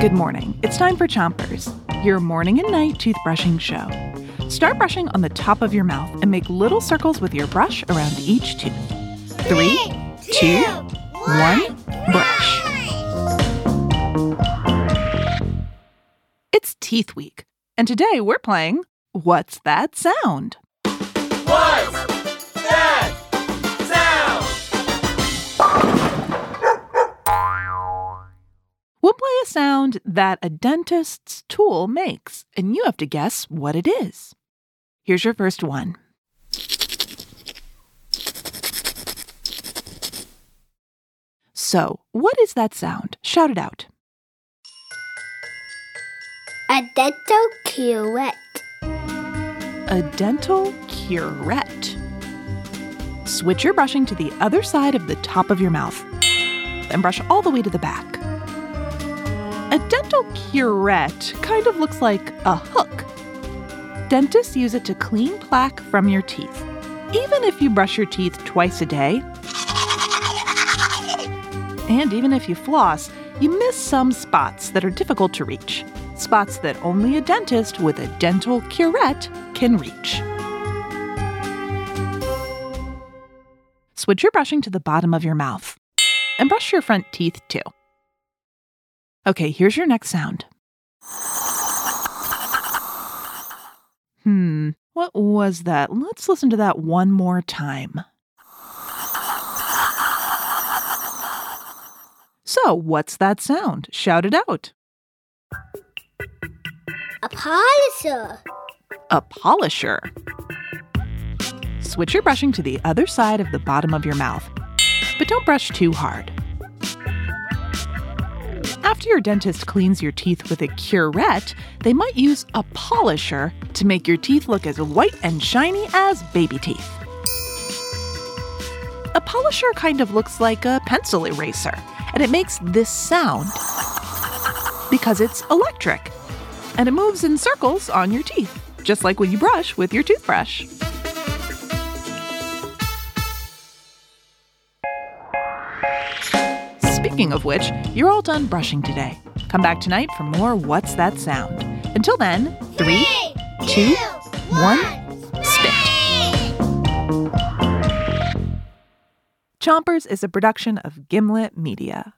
Good morning. It's time for Chompers, your morning and night toothbrushing show. Start brushing on the top of your mouth and make little circles with your brush around each tooth. Three, two, one, brush. It's Teeth Week, and today we're playing What's That Sound? We'll play a sound that a dentist's tool makes, and you have to guess what it is. Here's your first one. So, what is that sound? Shout it out. A dental curette. A dental curette. Switch your brushing to the other side of the top of your mouth. Then brush all the way to the back. A dental curette kind of looks like a hook. Dentists use it to clean plaque from your teeth. Even if you brush your teeth twice a day, and even if you floss, you miss some spots that are difficult to reach. Spots that only a dentist with a dental curette can reach. Switch your brushing to the bottom of your mouth and brush your front teeth too. Okay, here's your next sound. Hmm, what was that? Let's listen to that one more time. So, what's that sound? Shout it out. A polisher. A polisher. Switch your brushing to the other side of the bottom of your mouth, but don't brush too hard. After your dentist cleans your teeth with a curette, they might use a polisher to make your teeth look as white and shiny as baby teeth. A polisher kind of looks like a pencil eraser, and it makes this sound because it's electric and it moves in circles on your teeth, just like when you brush with your toothbrush. Speaking of which, you're all done brushing today. Come back tonight for more What's That Sound? Until then, three, two, one, spit. Chompers is a production of Gimlet Media.